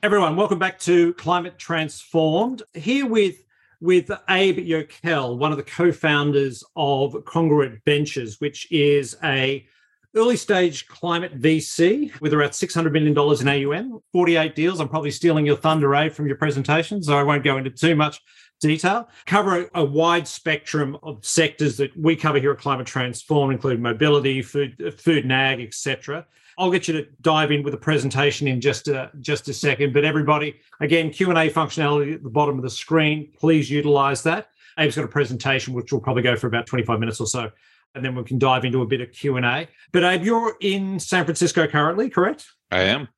Everyone, welcome back to Climate Transformed. Here with with Abe Yokell, one of the co-founders of Congruent Ventures, which is a early stage climate VC with around $600 million in AUM, 48 deals. I'm probably stealing your thunder, Abe, from your presentation, so I won't go into too much detail. Cover a, wide spectrum of sectors that we cover here at Climate Transform, including mobility, food, food and ag, etc. I'll get you to dive in with a presentation in just a, just a second. But everybody, again, Q&A functionality at the bottom of the screen. Please utilize that. Abe's got a presentation which will probably go for about 25 minutes or so. And then we can dive into a bit of Q&A. But Abe, you're in San Francisco currently, correct? I am.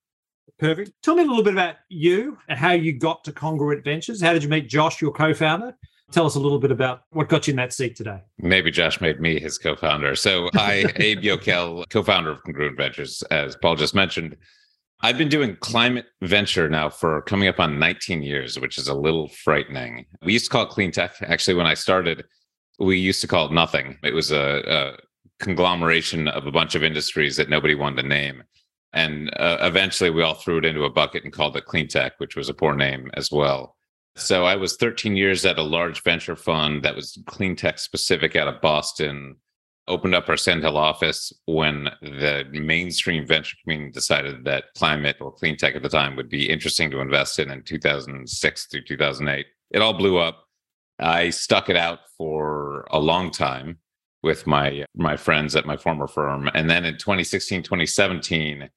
Perfect. Tell me a little bit about you and how you got to Congruent Ventures. How did you meet Josh, your co-founder? Tell us a little bit about what got you in that seat today. Maybe Josh made me his co-founder. So I, Abe Yokell, co-founder of Congruent Ventures, as Paul just mentioned. I've been doing climate venture now for coming up on 19 years, which is a little frightening. We used to call it clean tech. Actually, when I started, we used to call it nothing. It was a, a conglomeration of a bunch of industries that nobody wanted to name. And uh, eventually we all threw it into a bucket and called it clean tech, which was a poor name as well. So I was 13 years at a large venture fund that was clean tech specific out of Boston. Opened up our Sand Hill office when the mainstream venture community decided that climate or clean tech at the time would be interesting to invest in in 2006 through 2008. It all blew up. I stuck it out for a long time with my my friends at my former firm, and then in 2016, 2017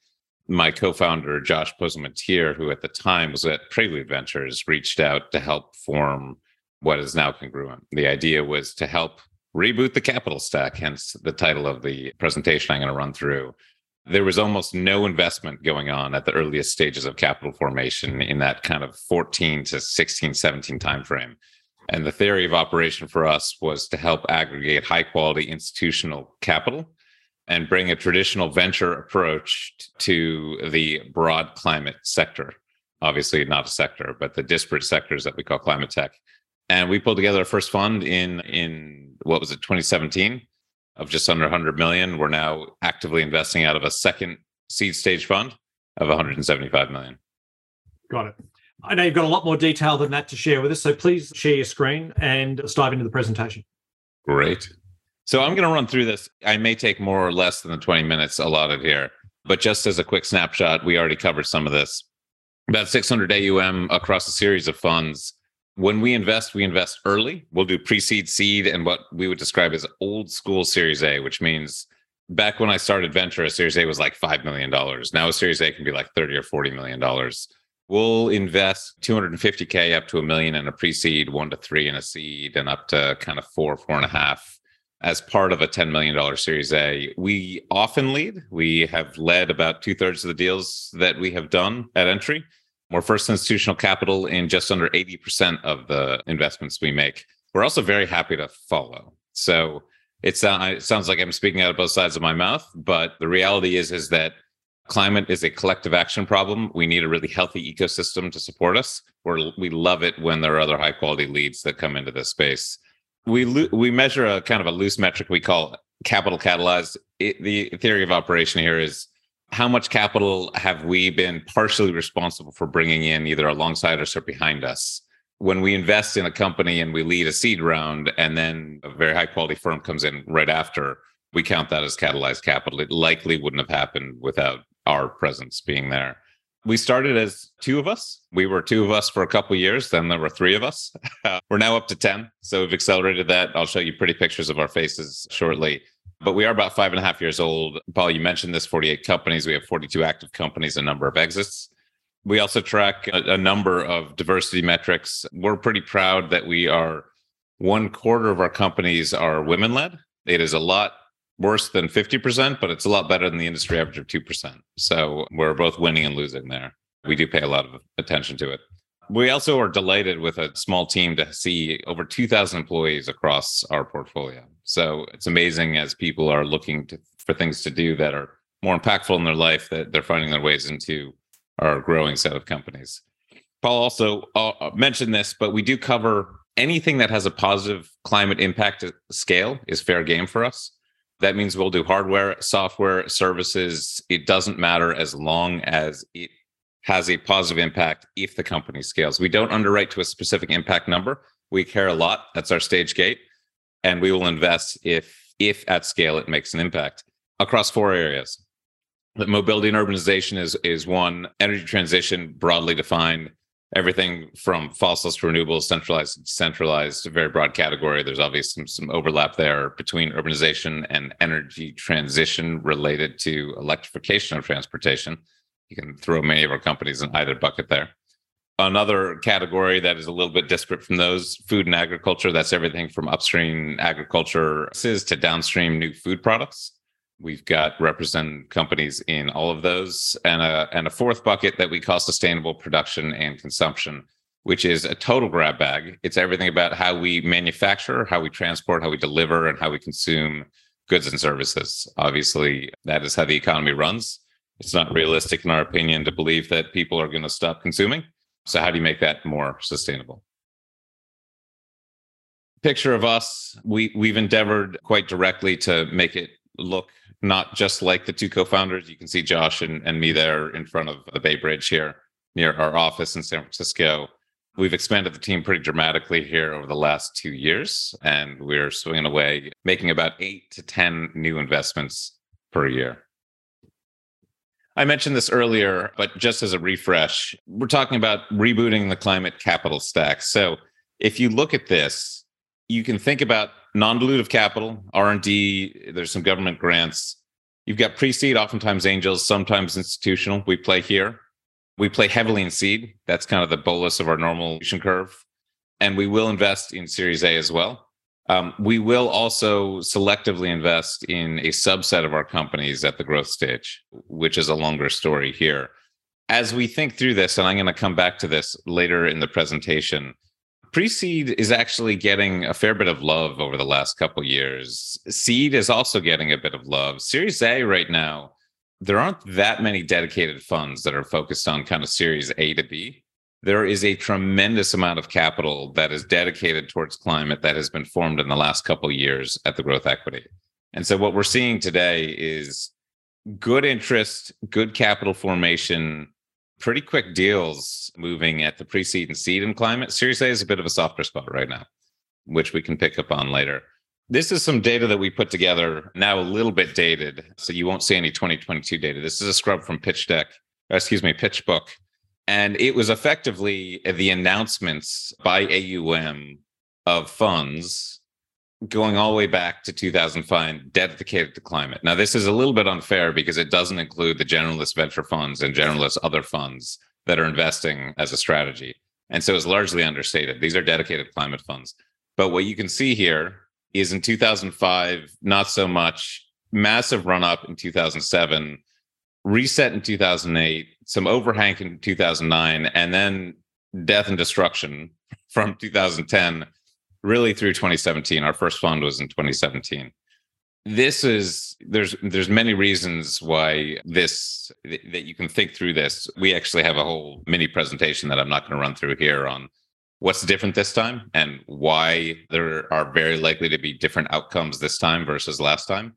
my co-founder Josh Posmentier, who at the time was at Prelude Ventures, reached out to help form what is now Congruent. The idea was to help reboot the capital stack, hence the title of the presentation I'm going to run through. There was almost no investment going on at the earliest stages of capital formation in that kind of 14 to 16, 17 timeframe. And the theory of operation for us was to help aggregate high quality institutional capital and bring a traditional venture approach to the broad climate sector. Obviously, not a sector, but the disparate sectors that we call climate tech. And we pulled together a first fund in in what was it, 2017, of just under 100 million. We're now actively investing out of a second seed stage fund of 175 million. Got it. I know you've got a lot more detail than that to share with us, so please share your screen and let's dive into the presentation. Great. So I'm going to run through this. I may take more or less than the 20 minutes allotted here, but just as a quick snapshot, we already covered some of this. About 600 AUM across a series of funds. When we invest, we invest early. We'll do pre seed, seed, and what we would describe as old school Series A, which means back when I started venture, a Series A was like $5 million. Now a Series A can be like 30 or $40 million. We'll invest 250K up to a million in a pre seed, one to three in a seed, and up to kind of four, four and a half as part of a $10 million Series A. We often lead. We have led about two thirds of the deals that we have done at entry. We're first institutional capital in just under 80% of the investments we make. We're also very happy to follow. So it, uh, it sounds like I'm speaking out of both sides of my mouth, but the reality is, is that climate is a collective action problem. We need a really healthy ecosystem to support us. We're, we love it when there are other high quality leads that come into this space we we measure a kind of a loose metric we call capital catalyzed. It, the theory of operation here is how much capital have we been partially responsible for bringing in either alongside us or behind us? When we invest in a company and we lead a seed round and then a very high quality firm comes in right after we count that as catalyzed capital. It likely wouldn't have happened without our presence being there we started as two of us. We were two of us for a couple years. Then there were three of us. we're now up to 10. So we've accelerated that. I'll show you pretty pictures of our faces shortly. But we are about five and a half years old. Paul, you mentioned this 48 companies. We have 42 active companies, a number of exits. We also track a, a number of diversity metrics. We're pretty proud that we are one quarter of our companies are women led. It is a lot worse than 50%, but it's a lot better than the industry average of 2%. So we're both winning and losing there. We do pay a lot of attention to it. We also are delighted with a small team to see over 2,000 employees across our portfolio. So it's amazing as people are looking to, for things to do that are more impactful in their life that they're finding their ways into our growing set of companies. Paul also uh, mentioned this, but we do cover anything that has a positive climate impact scale is fair game for us. That means we'll do hardware, software, services. It doesn't matter as long as it has a positive impact if the company scales. We don't underwrite to a specific impact number. We care a lot. That's our stage gate. And we will invest if if at scale it makes an impact across four areas. The mobility and urbanization is is one, energy transition broadly defined, everything from fossils to renewables, centralized, centralized, very broad category. There's obviously some, some overlap there between urbanization and energy transition related to electrification of transportation. You can throw many of our companies in either bucket there. Another category that is a little bit disparate from those food and agriculture. That's everything from upstream agriculture to downstream new food products. We've got represent companies in all of those, and a and a fourth bucket that we call sustainable production and consumption, which is a total grab bag. It's everything about how we manufacture, how we transport, how we deliver, and how we consume goods and services. Obviously, that is how the economy runs. It's not realistic, in our opinion, to believe that people are going to stop consuming. So, how do you make that more sustainable? Picture of us. We we've endeavored quite directly to make it look not just like the two co-founders. You can see Josh and, and me there in front of the Bay Bridge here near our office in San Francisco. We've expanded the team pretty dramatically here over the last two years, and we're swinging away, making about eight to 10 new investments per year. I mentioned this earlier, but just as a refresh, we're talking about rebooting the climate capital stack. So if you look at this, you can think about non-dilutive capital, R&D, there's some government grants. You've got pre-seed, oftentimes angels, sometimes institutional. We play here. We play heavily in seed. That's kind of the bolus of our normal curve. And we will invest in Series A as well. Um, we will also selectively invest in a subset of our companies at the growth stage, which is a longer story here. As we think through this, and I'm going to come back to this later in the presentation, pre-seed is actually getting a fair bit of love over the last couple years. Seed is also getting a bit of love. Series A right now, there aren't that many dedicated funds that are focused on kind of Series A to B. There is a tremendous amount of capital that is dedicated towards climate that has been formed in the last couple years at the growth equity. And so what we're seeing today is good interest, good capital formation, pretty quick deals moving at the pre-seed and seed in climate. Series A is a bit of a softer spot right now, which we can pick up on later. This is some data that we put together now a little bit dated, so you won't see any 2022 data. This is a scrub from Pitch Deck, excuse me, PitchBook, and it was effectively the announcements by AUM of funds going all the way back to 2005 dedicated to climate. Now, this is a little bit unfair because it doesn't include the generalist venture funds and generalist other funds that are investing as a strategy. And so it's largely understated. These are dedicated climate funds. But what you can see here is in 2005, not so much, massive run up in 2007, reset in 2008, some overhang in 2009, and then death and destruction from 2010 really through 2017. Our first fund was in 2017. This is there's there's many reasons why this that you can think through this. We actually have a whole mini presentation that I'm not going to run through here on what's different this time and why there are very likely to be different outcomes this time versus last time.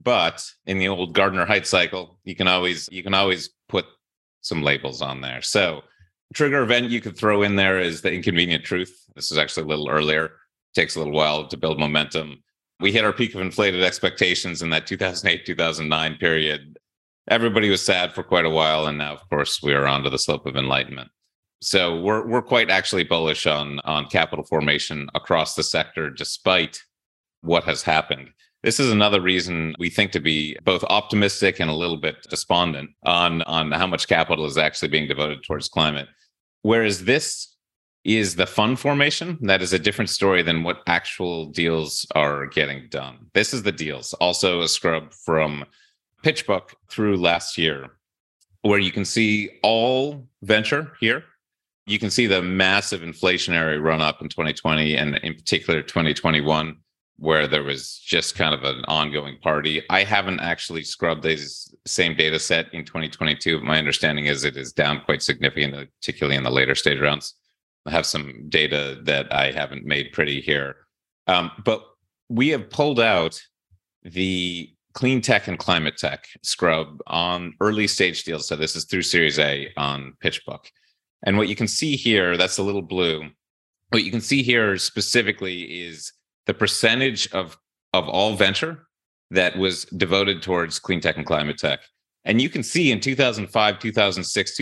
But in the old Gartner Hype cycle, you can always you can always put some labels on there. So trigger event you could throw in there is the inconvenient truth. This is actually a little earlier takes a little while to build momentum. We hit our peak of inflated expectations in that 2008, 2009 period. Everybody was sad for quite a while. And now, of course, we are onto the slope of enlightenment. So we're, we're quite actually bullish on, on capital formation across the sector, despite what has happened. This is another reason we think to be both optimistic and a little bit despondent on, on how much capital is actually being devoted towards climate. Whereas this is the fund formation. That is a different story than what actual deals are getting done. This is the deals. Also, a scrub from PitchBook through last year, where you can see all venture here. You can see the massive inflationary run up in 2020 and in particular 2021, where there was just kind of an ongoing party. I haven't actually scrubbed this same data set in 2022. My understanding is it is down quite significantly, particularly in the later stage rounds have some data that I haven't made pretty here. Um, but we have pulled out the clean tech and climate tech scrub on early stage deals. So this is through Series A on PitchBook. And what you can see here, that's a little blue. What you can see here specifically is the percentage of, of all venture that was devoted towards clean tech and climate tech. And you can see in 2005, 2006,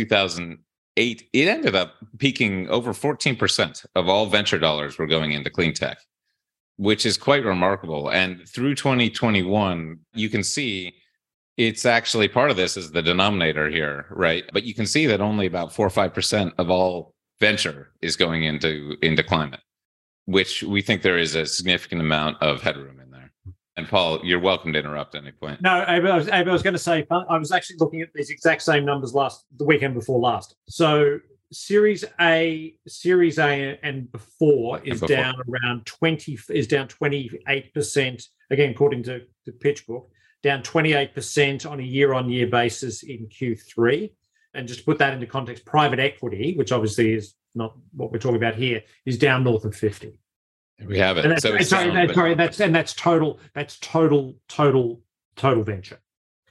2008, it ended up peaking over 14% of all venture dollars were going into clean tech which is quite remarkable. And through 2021, you can see it's actually part of this is the denominator here, right? But you can see that only about four or five percent of all venture is going into into climate, which we think there is a significant amount of headroom. And Paul, you're welcome to interrupt at any point. No, I was, I was going to say I was actually looking at these exact same numbers last the weekend before last. So Series A, Series A and before is before. down around 20 is down 28%, again, according to the PitchBook, down 28% on a year-on-year basis in Q3. And just to put that into context, private equity, which obviously is not what we're talking about here, is down north of 50. We have it. And that's, so sorry, down, that's, sorry, that's and that's total, that's total, total, total venture.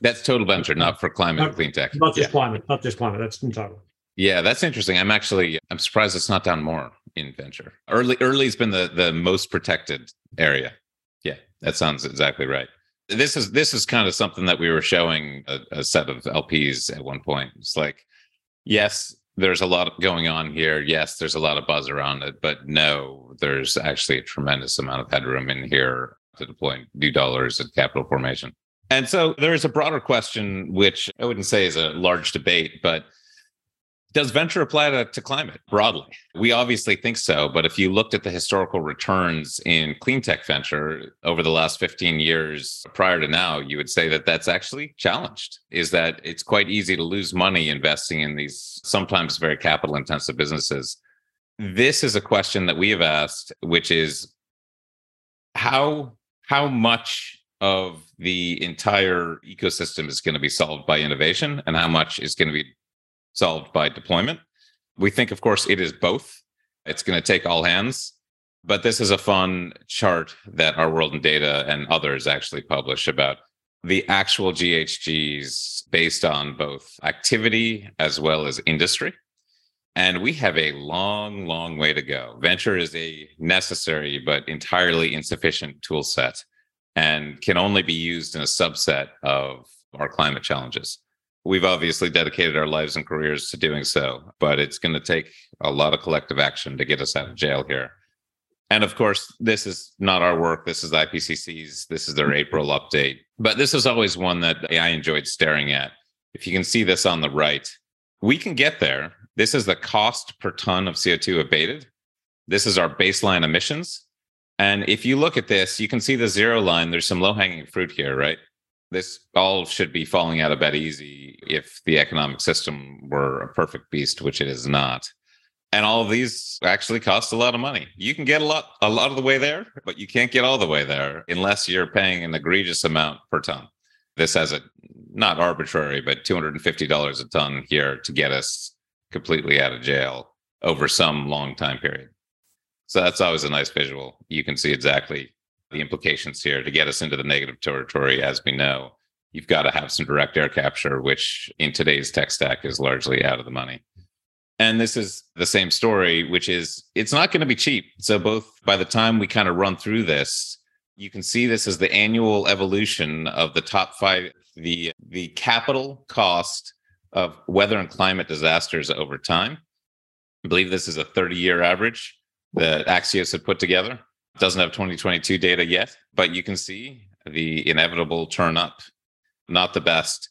That's total venture, not for climate no, clean tech. Not just yeah. climate, not just climate. That's in total. Yeah, that's interesting. I'm actually I'm surprised it's not down more in venture. Early early's been the the most protected area. Yeah, that sounds exactly right. This is this is kind of something that we were showing a, a set of LPs at one point. It's like, yes, there's a lot going on here. Yes, there's a lot of buzz around it, but no, there's actually a tremendous amount of headroom in here to deploy new dollars and capital formation. And so there is a broader question, which I wouldn't say is a large debate, but does venture apply to, to climate broadly? We obviously think so. But if you looked at the historical returns in clean tech venture over the last 15 years prior to now, you would say that that's actually challenged. Is that it's quite easy to lose money investing in these sometimes very capital intensive businesses. This is a question that we have asked, which is how how much of the entire ecosystem is going to be solved by innovation and how much is going to be solved by deployment. We think, of course, it is both. It's going to take all hands. But this is a fun chart that our World in Data and others actually publish about the actual GHGs based on both activity as well as industry. And we have a long, long way to go. Venture is a necessary but entirely insufficient tool set and can only be used in a subset of our climate challenges. We've obviously dedicated our lives and careers to doing so, but it's going to take a lot of collective action to get us out of jail here. And of course, this is not our work. This is IPCC's. This is their mm-hmm. April update. But this is always one that I enjoyed staring at. If you can see this on the right, we can get there. This is the cost per ton of CO2 abated. This is our baseline emissions. And if you look at this, you can see the zero line. There's some low hanging fruit here, right? This all should be falling out of bed easy if the economic system were a perfect beast, which it is not. And all of these actually cost a lot of money. You can get a lot, a lot of the way there, but you can't get all the way there unless you're paying an egregious amount per ton. This has a not arbitrary, but $250 a ton here to get us completely out of jail over some long time period. So that's always a nice visual. You can see exactly the implications here to get us into the negative territory, as we know, you've got to have some direct air capture, which in today's tech stack is largely out of the money. And this is the same story, which is it's not going to be cheap. So, both by the time we kind of run through this, you can see this as the annual evolution of the top five, the, the capital cost of weather and climate disasters over time. I believe this is a 30 year average that Axios had put together doesn't have 2022 data yet, but you can see the inevitable turn up. Not the best.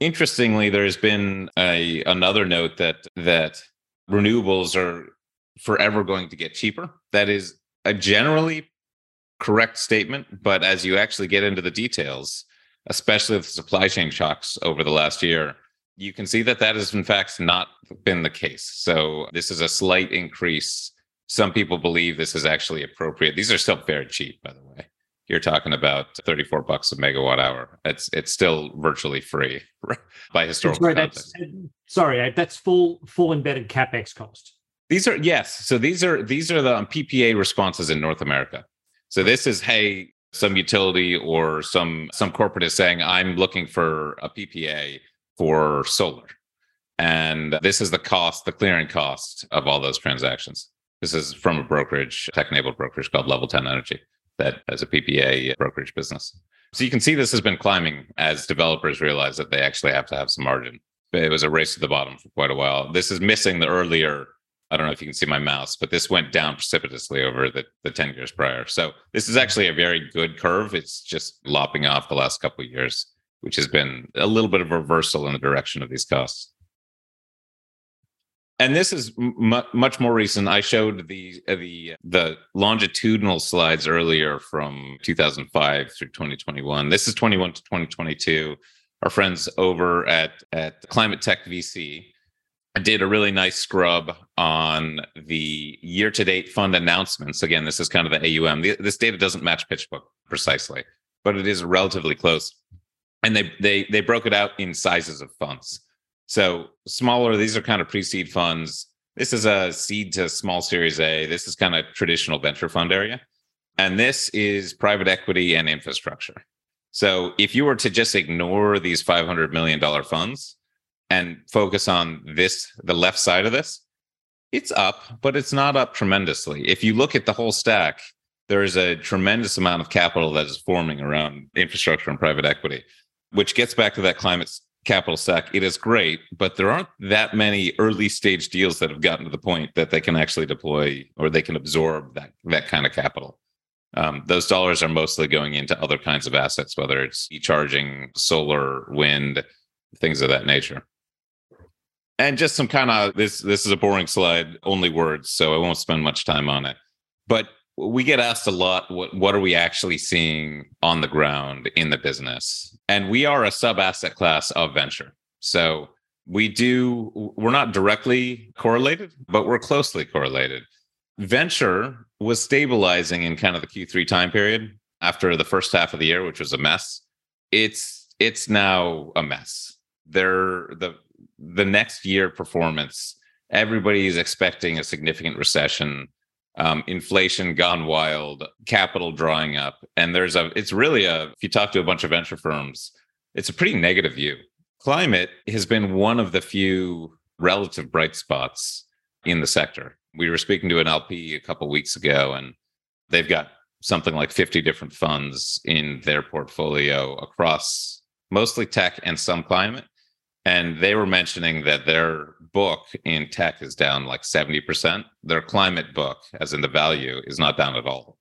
Interestingly, there's been a another note that that renewables are forever going to get cheaper. That is a generally correct statement, but as you actually get into the details, especially with supply chain shocks over the last year, you can see that that has in fact not been the case. So this is a slight increase some people believe this is actually appropriate. These are still very cheap, by the way. You're talking about 34 bucks a megawatt hour. It's it's still virtually free by historical sorry, that's, sorry, that's full full embedded capex cost. These are yes. So these are these are the um, PPA responses in North America. So this is hey, some utility or some some corporate is saying i'm looking for a ppa for solar and this is the cost the clearing cost of all those transactions this is from a brokerage tech enabled brokerage called LevelTen Energy that has a ppa brokerage business so you can see this has been climbing as developers realize that they actually have to have some margin it was a race to the bottom for quite a while this is missing the earlier I don't know if you can see my mouse, but this went down precipitously over the, the 10 years prior. So this is actually a very good curve. It's just lopping off the last couple of years, which has been a little bit of a reversal in the direction of these costs. And this is m- much more recent. I showed the uh, the the longitudinal slides earlier from 2005 through 2021. This is 21 to 2022. Our friends over at at Climate Tech VC did a really nice scrub on the year to date fund announcements. Again, this is kind of the AUM. This data doesn't match PitchBook precisely, but it is relatively close. And they they they broke it out in sizes of funds. So smaller, these are kind of pre-seed funds. This is a seed to small series A. This is kind of traditional venture fund area. And this is private equity and infrastructure. So if you were to just ignore these $500 million funds, and focus on this, the left side of this, it's up, but it's not up tremendously. If you look at the whole stack, there is a tremendous amount of capital that is forming around infrastructure and private equity, which gets back to that climate capital stack. It is great, but there aren't that many early stage deals that have gotten to the point that they can actually deploy or they can absorb that that kind of capital. Um, those dollars are mostly going into other kinds of assets, whether it's e-charging, solar, wind, things of that nature and just some kind of this this is a boring slide only words so i won't spend much time on it but we get asked a lot what what are we actually seeing on the ground in the business? And we are a sub asset class of venture. So we do we're not directly correlated but we're closely correlated. Venture was stabilizing in kind of the q3 time period after the first half of the year which was a mess. It's it's now a mess. They're the the next year performance, everybody is expecting a significant recession, um, inflation gone wild, capital drying up, and there's a. It's really a. If you talk to a bunch of venture firms, it's a pretty negative view. Climate has been one of the few relative bright spots in the sector. We were speaking to an LP a couple weeks ago, and they've got something like 50 different funds in their portfolio across mostly tech and some climate and they were mentioning that their book in tech is down like 70%. Their climate book, as in the value, is not down at all.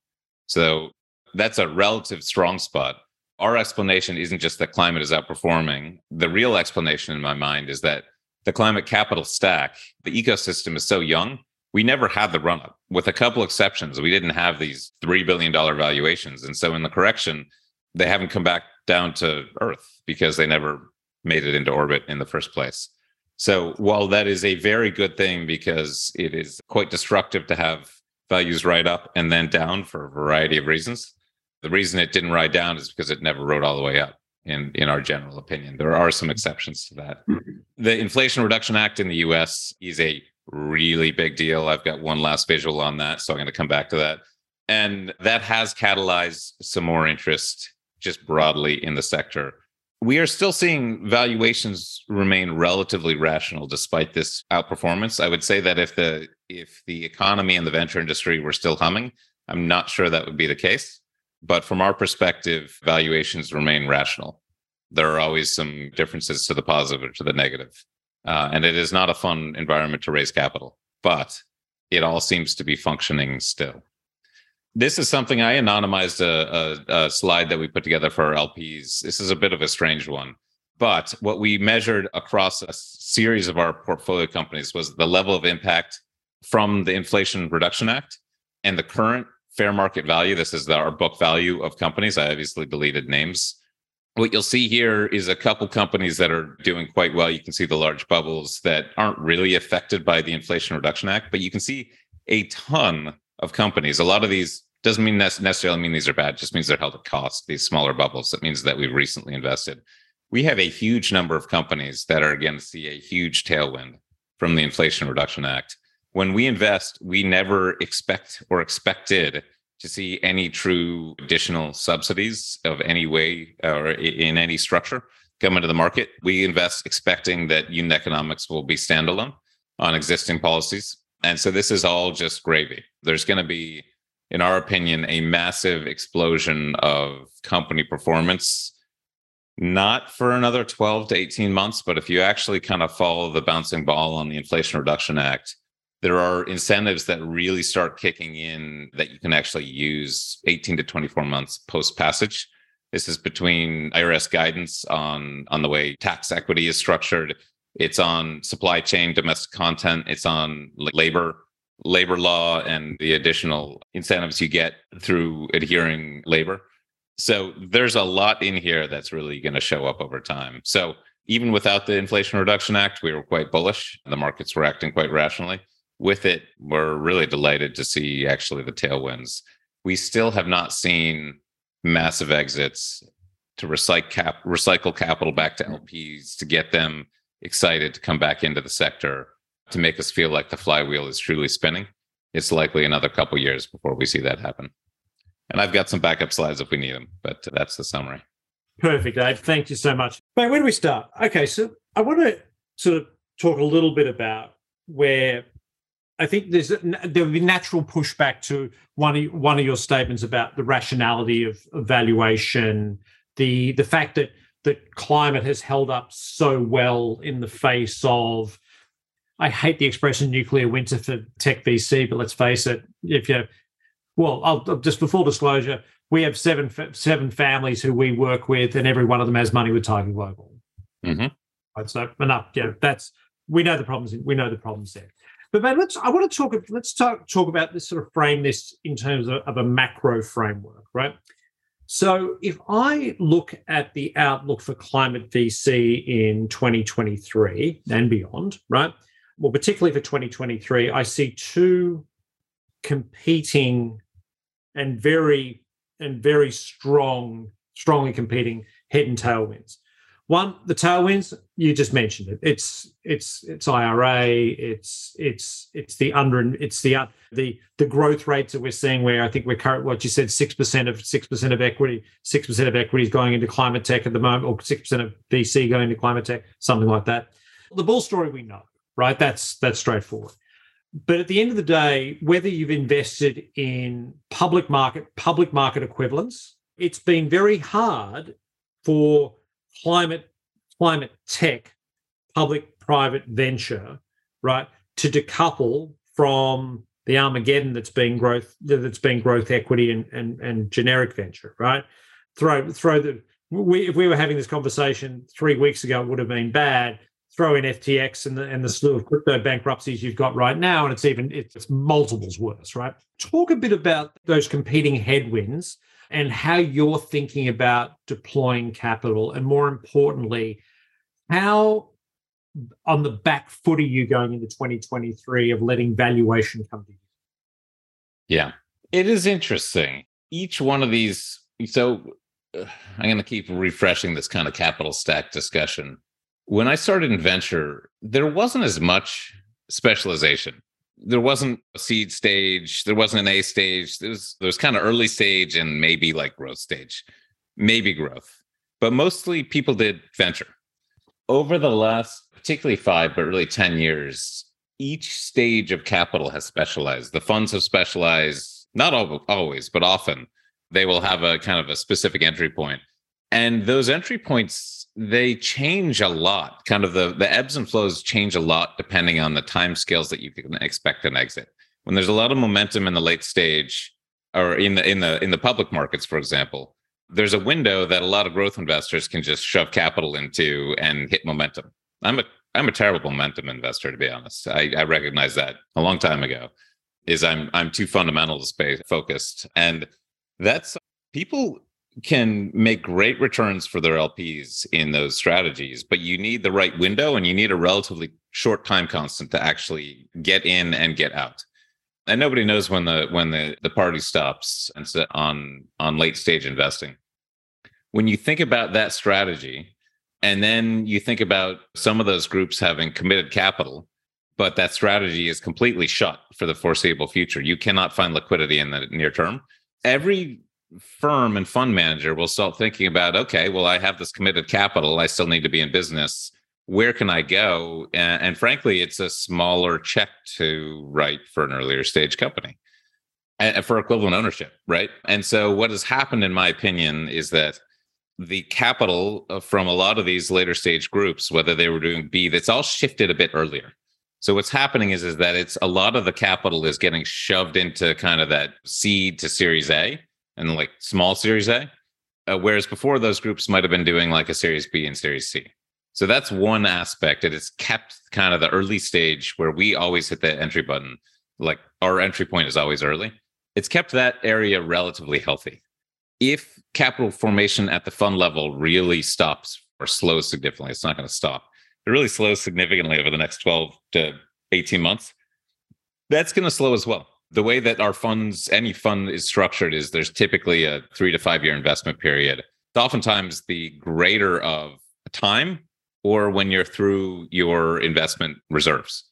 So that's a relative strong spot. Our explanation isn't just that climate is outperforming. The real explanation in my mind is that the climate capital stack, the ecosystem is so young. We never had the run up, with a couple exceptions. We didn't have these $3 billion valuations. And so in the correction, they haven't come back down to earth because they never made it into orbit in the first place. So while that is a very good thing because it is quite destructive to have values ride up and then down for a variety of reasons, the reason it didn't ride down is because it never rode all the way up. In, in our general opinion, there are some exceptions to that. The Inflation Reduction Act in the US is a really big deal. I've got one last visual on that, so I'm going to come back to that. And that has catalyzed some more interest just broadly in the sector we are still seeing valuations remain relatively rational despite this outperformance. I would say that if the if the economy and the venture industry were still humming, I'm not sure that would be the case. But from our perspective, valuations remain rational. There are always some differences to the positive or to the negative. Uh, and it is not a fun environment to raise capital, but it all seems to be functioning still this is something I anonymized a, a, a, slide that we put together for our LPs. This is a bit of a strange one, but what we measured across a series of our portfolio companies was the level of impact from the Inflation Reduction Act and the current fair market value. This is our book value of companies. I obviously deleted names. What you'll see here is a couple companies that are doing quite well. You can see the large bubbles that aren't really affected by the Inflation Reduction Act, but you can see a ton of companies. A lot of these doesn't mean necessarily mean these are bad. It just means they're held at cost. These smaller bubbles. That means that we've recently invested. We have a huge number of companies that are going to see a huge tailwind from the Inflation Reduction Act. When we invest, we never expect or expected to see any true additional subsidies of any way or in any structure come into the market. We invest expecting that unit economics will be standalone on existing policies. And so this is all just gravy. There's going to be, in our opinion, a massive explosion of company performance, not for another 12 to 18 months, but if you actually kind of follow the bouncing ball on the Inflation Reduction Act, there are incentives that really start kicking in that you can actually use 18 to 24 months post passage. This is between IRS guidance on, on the way tax equity is structured. It's on supply chain domestic content. It's on labor labor law and the additional incentives you get through adhering labor. So there's a lot in here that's really going to show up over time. So even without the Inflation Reduction Act, we were quite bullish. The markets were acting quite rationally with it, we're really delighted to see actually the tailwinds. We still have not seen massive exits to recycle cap, recycle capital back to mm. LPs to get them excited to come back into the sector to make us feel like the flywheel is truly spinning. It's likely another couple years before we see that happen. And I've got some backup slides if we need them, but that's the summary. Perfect, Dave. Thank you so much. But where do we start? Okay, so I want to sort of talk a little bit about where I think there's there will be natural pushback to one of, one of your statements about the rationality of, valuation, the the fact that that climate has held up so well in the face of. I hate the expression nuclear winter for tech VC, but let's face it, if you, well, I'll just for full disclosure, we have seven seven families who we work with, and every one of them has money with Tiger Global. Mm-hmm. Right, so enough. Yeah, that's we know the problems. We know the problems there. But man, let's. I want to talk. Let's talk talk about this. Sort of frame this in terms of, of a macro framework, right? So, if I look at the outlook for climate VC in 2023 and beyond, right? Well, particularly for 2023, I see two competing and very and very strong, strongly competing head and tailwinds. One, the tailwinds you just mentioned it. It's it's it's IRA. It's it's it's the under it's the the the growth rates that we're seeing. Where I think we're current what you said six percent of six percent of equity, six percent of equity is going into climate tech at the moment, or six percent of VC going into climate tech, something like that. The bull story we know, right? That's that's straightforward. But at the end of the day, whether you've invested in public market public market equivalents, it's been very hard for climate climate tech, public private venture, right, to decouple from the Armageddon that's been growth that's been growth equity and and, and generic venture, right? Throw throw the we, if we were having this conversation three weeks ago, it would have been bad. Throw in FTX and the and the slew of crypto bankruptcies you've got right now, and it's even it's multiples worse, right? Talk a bit about those competing headwinds and how you're thinking about deploying capital. And more importantly, how on the back foot are you going into 2023 of letting valuation come to you? Yeah, it is interesting. Each one of these, so uh, I'm going to keep refreshing this kind of capital stack discussion. When I started in venture, there wasn't as much specialization there wasn't a seed stage, there wasn't an A stage. There was there was kind of early stage and maybe like growth stage, maybe growth. But mostly people did venture. Over the last particularly 5 but really 10 years, each stage of capital has specialized. The funds have specialized, not always, but often. They will have a kind of a specific entry point. And those entry points they change a lot. Kind of the the ebbs and flows change a lot depending on the time scales that you can expect an exit. When there's a lot of momentum in the late stage or in the in the in the public markets, for example, there's a window that a lot of growth investors can just shove capital into and hit momentum. I'm a I'm a terrible momentum investor to be honest. I, I recognize that a long time ago. Is I'm I'm too fundamental space focused, and that's people can make great returns for their LPs in those strategies, but you need the right window and you need a relatively short time constant to actually get in and get out. And nobody knows when the when the, the party stops and so on on late stage investing. When you think about that strategy, and then you think about some of those groups having committed capital, but that strategy is completely shut for the foreseeable future. You cannot find liquidity in the near term every firm and fund manager will start thinking about okay well i have this committed capital i still need to be in business. Where can i go? And, and frankly it's a smaller check to write for an earlier stage company and for equivalent ownership right? And so what has happened in my opinion is that the capital uh, from a lot of these later stage groups whether they were doing b that's all shifted a bit earlier. So what's happening is is that it's a lot of the capital is getting shoved into kind of that seed to series a and like small Series A. Uh, whereas before, those groups might have been doing like a Series B and Series C. So that's one aspect. It has kept kind of the early stage where we always hit the entry button. Like our entry point is always early. It's kept that area relatively healthy. If capital formation at the fund level really stops or slows significantly, it's not going to stop. It really slows significantly over the next 12 to 18 months. That's going to slow as well the way that our funds, any fund is structured is there's typically a three to five year investment period. It's oftentimes the greater of time or when you're through your investment reserves.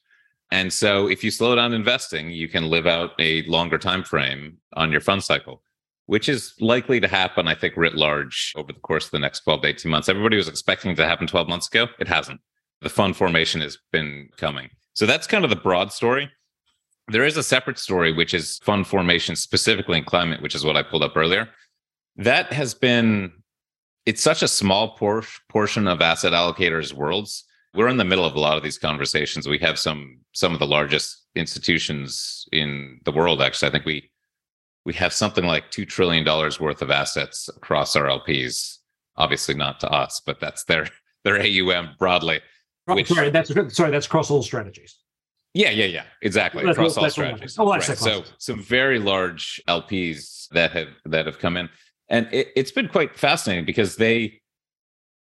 And so if you slow down investing, you can live out a longer time frame on your fund cycle, which is likely to happen, I think, writ large over the course of the next 12 to 18 months. Everybody was expecting it to happen 12 months ago. It hasn't. The fund formation has been coming. So that's kind of the broad story. There is a separate story, which is fund formation, specifically in climate, which is what I pulled up earlier. That has been, it's such a small por- portion of asset allocators' worlds. We're in the middle of a lot of these conversations. We have some some of the largest institutions in the world. Actually, I think we we have something like two trillion dollars worth of assets across our LPs. Obviously, not to us, but that's their their AUM broadly. Which, sorry, that's sorry, that's across all strategies. Yeah, yeah, yeah. Exactly. That's Across all, all strategies. All, right. So some very large LPs that have that have come in. And it, it's been quite fascinating because they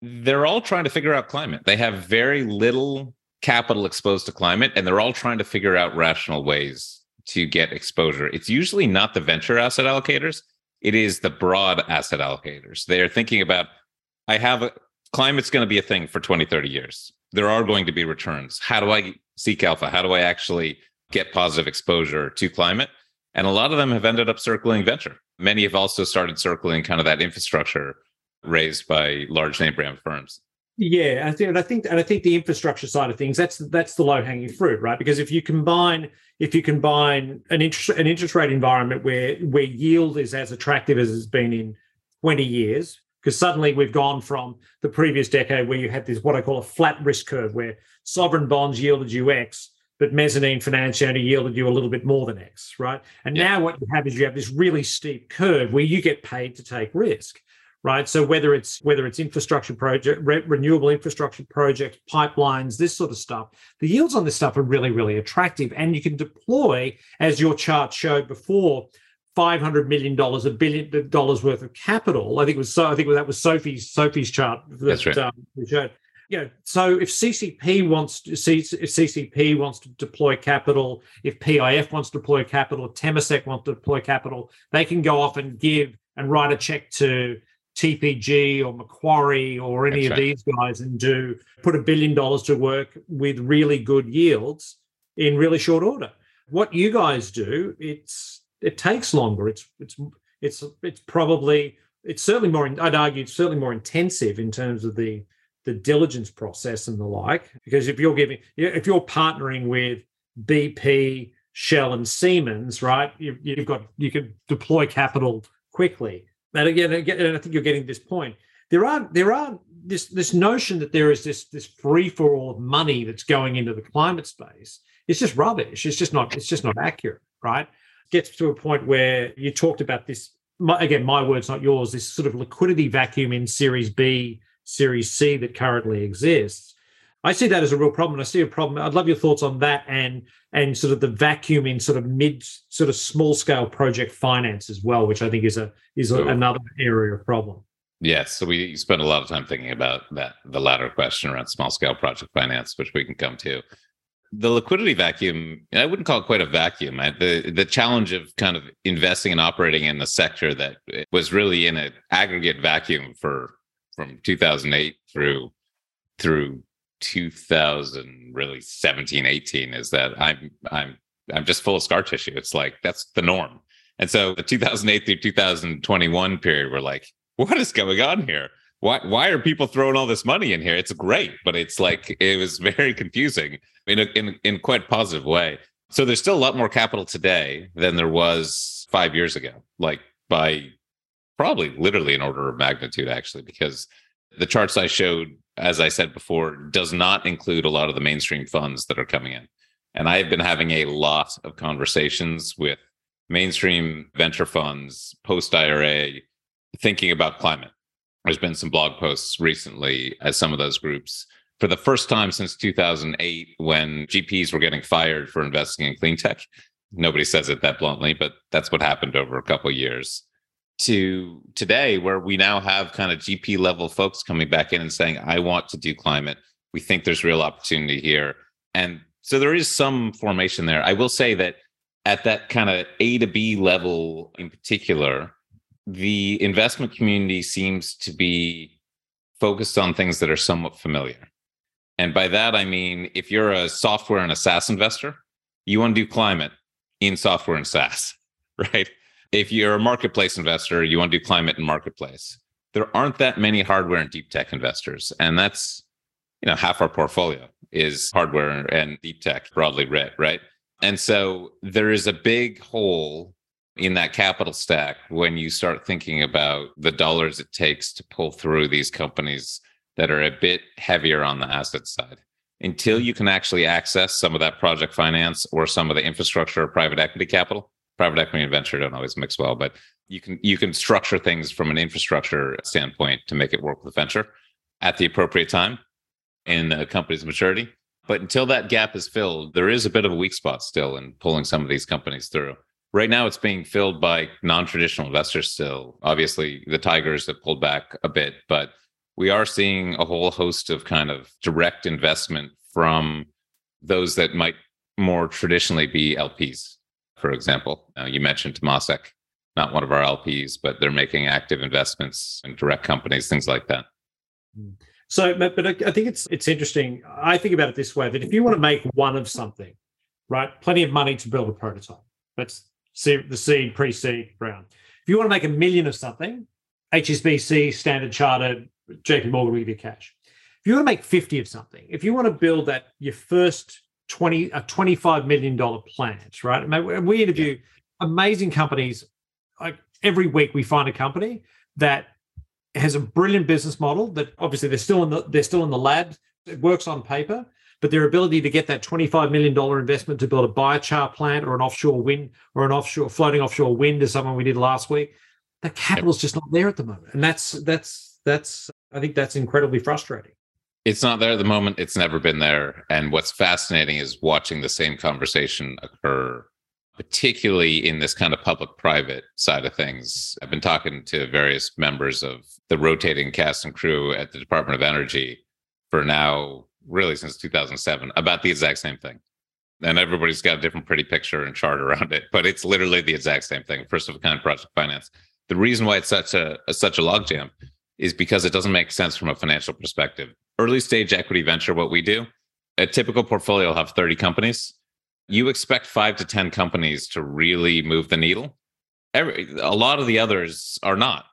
they're all trying to figure out climate. They have very little capital exposed to climate, and they're all trying to figure out rational ways to get exposure. It's usually not the venture asset allocators, it is the broad asset allocators. They are thinking about, I have a climate's going to be a thing for 20, 30 years. There are going to be returns. How do I seek alpha? How do I actually get positive exposure to climate? And a lot of them have ended up circling venture. Many have also started circling kind of that infrastructure raised by large name brand firms. Yeah, I think, and I think, and I think the infrastructure side of things that's that's the low hanging fruit, right? Because if you combine if you combine an interest an interest rate environment where where yield is as attractive as it's been in twenty years, because suddenly we've gone from the previous decade where you had this what I call a flat risk curve, where sovereign bonds yielded you X, but mezzanine finance only yielded you a little bit more than X, right? And yeah. now what you have is you have this really steep curve where you get paid to take risk, right? So whether it's whether it's infrastructure project, re- renewable infrastructure projects, pipelines, this sort of stuff, the yields on this stuff are really really attractive, and you can deploy, as your chart showed before, five hundred million dollars, a billion dollars worth of capital. I think it was so. I think that was Sophie's Sophie's chart that That's right. um, we showed. Yeah. So if CPP wants to see if CPP wants to deploy capital, if PIF wants to deploy capital, if Temasek wants to deploy capital, they can go off and give and write a check to TPG or Macquarie or any That's of right. these guys and do put a billion dollars to work with really good yields in really short order. What you guys do, it's it takes longer. It's it's it's it's probably it's certainly more. I'd argue it's certainly more intensive in terms of the the diligence process and the like. Because if you're giving if you're partnering with BP, Shell, and Siemens, right, you, you've got you can deploy capital quickly. And again, again, I think you're getting this point. There are there are this this notion that there is this this free for all of money that's going into the climate space. It's just rubbish. It's just not it's just not accurate, right? Gets to a point where you talked about this again my words not yours this sort of liquidity vacuum in series b series c that currently exists. I see that as a real problem i see a problem. I'd love your thoughts on that and and sort of the vacuum in sort of mid sort of small scale project finance as well which i think is a is a, another area of problem. Yes so we spent a lot of time thinking about that the latter question around small scale project finance which we can come to the liquidity vacuum i wouldn't call it quite a vacuum. The the challenge of kind of investing and operating in a sector that was really in an aggregate vacuum for from 2008 through through 2000 really 17 18 is that i'm i'm i'm just full of scar tissue. It's like that's the norm. And so the 2008 through 2021 period, we're like, what is going on here? Why why are people throwing all this money in here? It's great, but it's like it was very confusing in a, in in quite positive way. So there's still a lot more capital today than there was five years ago, like by probably literally an order of magnitude, actually, because the charts I showed, as I said before, does not include a lot of the mainstream funds that are coming in. And I have been having a lot of conversations with mainstream venture funds post IRA thinking about climate. There's been some blog posts recently as some of those groups, for the first time since 2008, when GPs were getting fired for investing in clean tech. Nobody says it that bluntly, but that's what happened over a couple years. To today, where we now have kind of GP level folks coming back in and saying, I want to do climate. We think there's real opportunity here. And so there is some formation there. I will say that at that kind of A to B level in particular, the investment community seems to be focused on things that are somewhat familiar. And by that, I mean, if you're a software and a SaaS investor, you want to do climate in software and SaaS, right? If you're a marketplace investor, you want to do climate and marketplace. There aren't that many hardware and deep tech investors. And that's, you know, half our portfolio is hardware and deep tech broadly writ, right? And so there is a big hole in that capital stack when you start thinking about the dollars it takes to pull through these companies that are a bit heavier on the asset side. Until mm-hmm. you can actually access some of that project finance or some of the infrastructure or private equity capital, private equity and venture don't always mix well, but you can you can structure things from an infrastructure standpoint to make it work with the venture at the appropriate time in a company's maturity. But until that gap is filled, there is a bit of a weak spot still in pulling some of these companies through. Right now, it's being filled by non traditional investors still. Obviously, the Tigers have pulled back a bit, but we are seeing a whole host of kind of direct investment from those that might more traditionally be LPs. For example, uh, you mentioned Temasek, not one of our LPs, but they're making active investments in direct companies, things like that. Hmm. So, but I think it's it's interesting. I think about it this way: that if you want to make one of something, right, plenty of money to build a prototype. That's the seed, pre-seed round. If you want to make a million of something, HSBC, Standard Chartered, JP Morgan will give you cash. If you want to make 50 of something, if you want to build that your first 20 a 25 million dollar plant, right? We interview amazing companies. Like every week we find a company that has a brilliant business model that obviously they're still in the they're still in the lab. It works on paper, but their ability to get that $25 million investment to build a biochar plant or an offshore wind or an offshore floating offshore wind is something we did last week. The capital's just not there at the moment. And that's that's that's I think that's incredibly frustrating. It's not there at the moment. It's never been there. And what's fascinating is watching the same conversation occur particularly in this kind of public private side of things. I've been talking to various members of the rotating cast and crew at the Department of Energy for now, really since 2007, about the exact same thing. And everybody's got a different pretty picture and chart around it, but it's literally the exact same thing. First of a kind project finance. The reason why it's such a, a such a logjam is because it doesn't make sense from a financial perspective. Early stage equity venture, what we do, a typical portfolio will have 30 companies you expect five to 10 companies to really move the needle. Every, a lot of the others are not.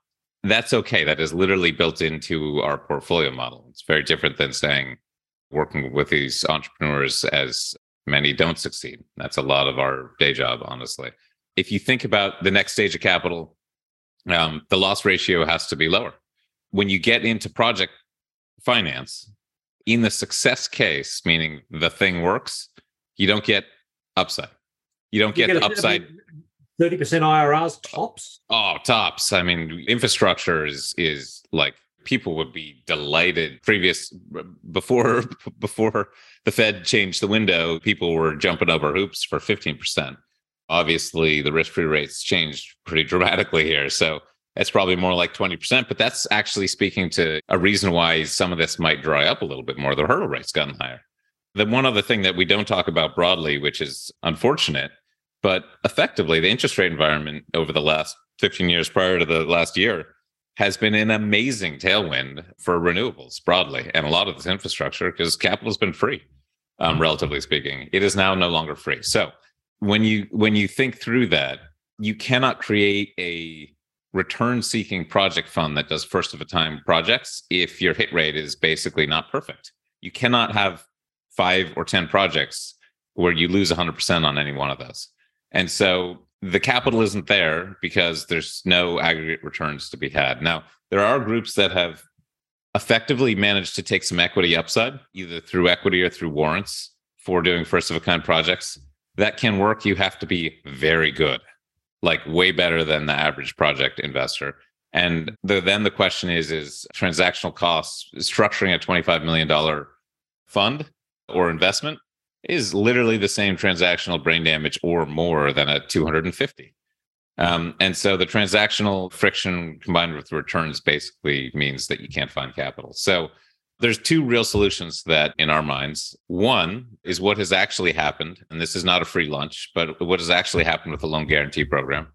That's okay. That is literally built into our portfolio model. It's very different than saying working with these entrepreneurs as many don't succeed. That's a lot of our day job, honestly. If you think about the next stage of capital, um, the loss ratio has to be lower. When you get into project finance, in the success case, meaning the thing works, you don't get upside. You don't get, get the upside. 30% IRRs tops? Oh, tops. I mean, infrastructure is is like people would be delighted. Previous before before the Fed changed the window, people were jumping over hoops for 15%. Obviously, the risk-free rates changed pretty dramatically here. So it's probably more like 20%, but that's actually speaking to a reason why some of this might dry up a little bit more. The hurdle rate's gotten higher. The one other thing that we don't talk about broadly, which is unfortunate, but effectively the interest rate environment over the last 15 years prior to the last year has been an amazing tailwind for renewables broadly and a lot of this infrastructure because capital has been free, um, relatively speaking. It is now no longer free. So when you when you think through that, you cannot create a return seeking project fund that does first of a time projects if your hit rate is basically not perfect. You cannot have five or 10 projects where you lose 100% on any one of those. And so the capital isn't there because there's no aggregate returns to be had. Now, there are groups that have effectively managed to take some equity upside, either through equity or through warrants for doing first of a kind projects. That can work. You have to be very good, like way better than the average project investor. And the, then the question is is transactional costs structuring a $25 million fund or investment is literally the same transactional brain damage or more than a 250. Um, and so the transactional friction combined with returns basically means that you can't find capital. So there's two real solutions that in our minds. One is what has actually happened, and this is not a free lunch, but what has actually happened with the loan guarantee program.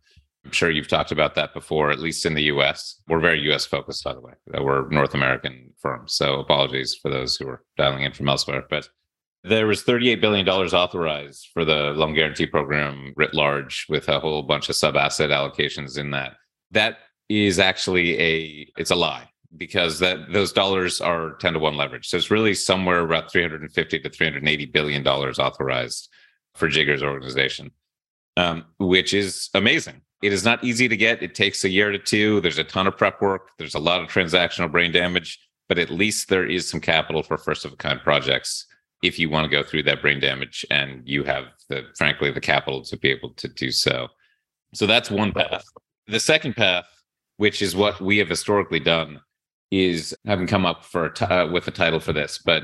I'm sure you've talked about that before, at least in the US. We're very US focused, by the way. We're North American firms. So apologies for those who are dialing in from elsewhere. But there was $38 billion authorized for the loan guarantee program writ large with a whole bunch of sub asset allocations in that. That is actually a it's a lie because that those dollars are 10 to 1 leverage. So it's really somewhere about 350 to 380 billion dollars authorized for Jigar's organization. Um, which is amazing. It is not easy to get. It takes a year to two. There's a ton of prep work. There's a lot of transactional brain damage, but at least there is some capital for first of a kind projects if you want to go through that brain damage and you have the frankly the capital to be able to do so. So that's one path. The second path which is what we have historically done is haven't come up for uh, with a title for this. But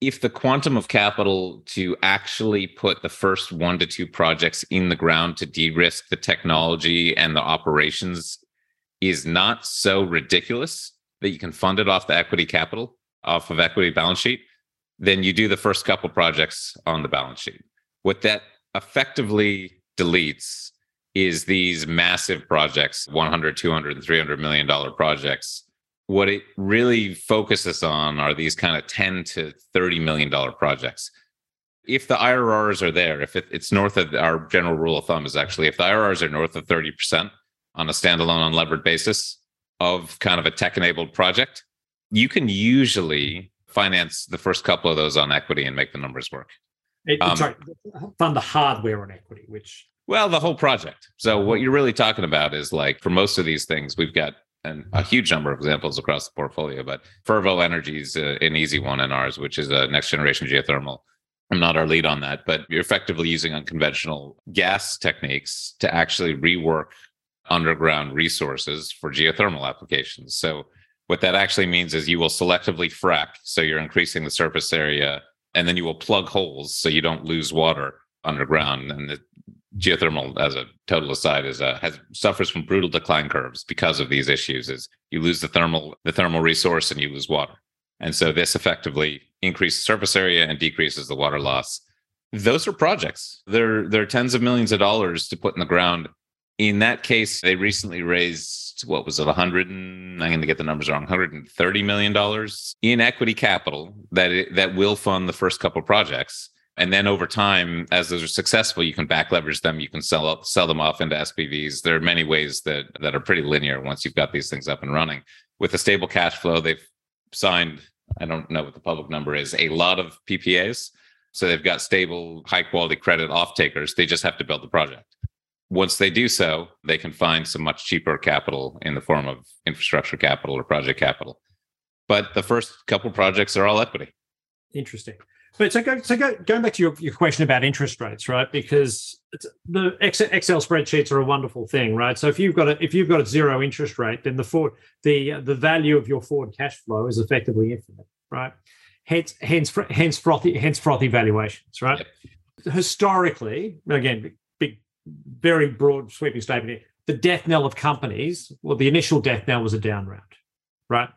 if the quantum of capital to actually put the first one to two projects in the ground to de-risk the technology and the operations is not so ridiculous that you can fund it off the equity capital off of equity balance sheet then you do the first couple projects on the balance sheet. What that effectively deletes is these massive projects 100 200 and 300 million dollar projects what it really focuses on are these kind of 10 to 30 million dollar projects if the irrs are there if it's north of our general rule of thumb is actually if the irrs are north of 30% on a standalone unlevered basis of kind of a tech enabled project you can usually finance the first couple of those on equity and make the numbers work. It, um, sorry, fund the hardware on equity, which well, the whole project. So what you're really talking about is like for most of these things, we've got an, a huge number of examples across the portfolio, but Fervo Energy is uh, an easy one in ours, which is a next generation geothermal. I'm not our lead on that, but you're effectively using unconventional gas techniques to actually rework underground resources for geothermal applications. So what that actually means is you will selectively frack. So you're increasing the surface area and then you will plug holes so you don't lose water underground. And the geothermal, as a total aside, is a, has suffers from brutal decline curves because of these issues. Is you lose the thermal the thermal resource and you lose water. And so this effectively increases surface area and decreases the water loss. Those are projects. They're they're tens of millions of dollars to put in the ground in that case, they recently raised what was it, 100 and I'm going to get the numbers wrong, 130 million dollars in equity capital that it, that will fund the first couple projects. And then over time, as those are successful, you can back leverage them. You can sell sell them off into SPVs. There are many ways that that are pretty linear once you've got these things up and running. With a stable cash flow, they've signed. I don't know what the public number is. A lot of PPAs, so they've got stable, high quality credit off takers. They just have to build the project once they do so, they can find some much cheaper capital in the form of infrastructure capital or project capital. But the first couple projects are all equity. Interesting. But so, go, so go, going back to your, your question about interest rates, right? Because the Excel spreadsheets are a wonderful thing, right? So if you've got a if you've got a zero interest rate, then the for, the the value of your forward cash flow is effectively infinite, right? Hence hence hence frothy hence frothy valuations, right? Yep. Historically, again, very broad sweeping statement here. The death knell of companies, well, the initial death knell was a down round, right?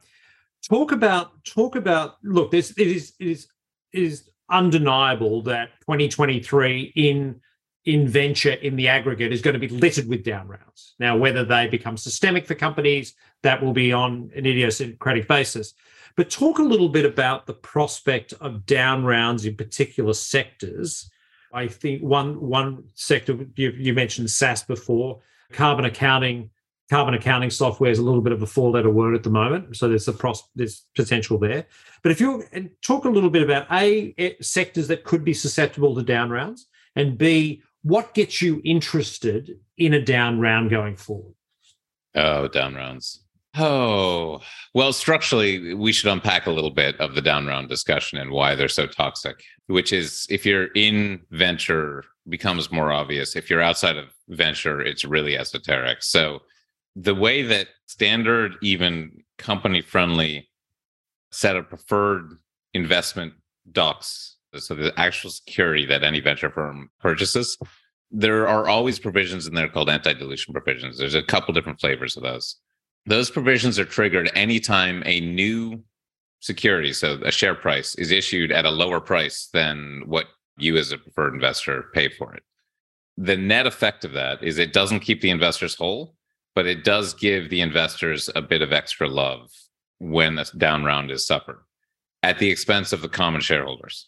Talk about talk about look, this it is it is it is undeniable that 2023 in in venture in the aggregate is going to be littered with down rounds. Now, whether they become systemic for companies, that will be on an idiosyncratic basis. But talk a little bit about the prospect of down rounds in particular sectors I think one one sector you, you mentioned SaaS before, carbon accounting. Carbon accounting software is a little bit of a four-letter word at the moment, so there's a pros, there's potential there. But if you talk a little bit about a eh, sectors that could be susceptible to down rounds, and b what gets you interested in a down round going forward? Oh, down rounds. Oh, well, structurally, we should unpack a little bit of the down round discussion and why they're so toxic, which is if you're in venture, becomes more obvious. If you're outside of venture, it's really esoteric. So, the way that standard, even company friendly set of preferred investment docs, so the actual security that any venture firm purchases, there are always provisions in there called anti dilution provisions. There's a couple different flavors of those those provisions are triggered anytime a new security, so a share price, is issued at a lower price than what you as a preferred investor pay for it. The net effect of that is it doesn't keep the investors whole, but it does give the investors a bit of extra love when a down round is suffered at the expense of the common shareholders.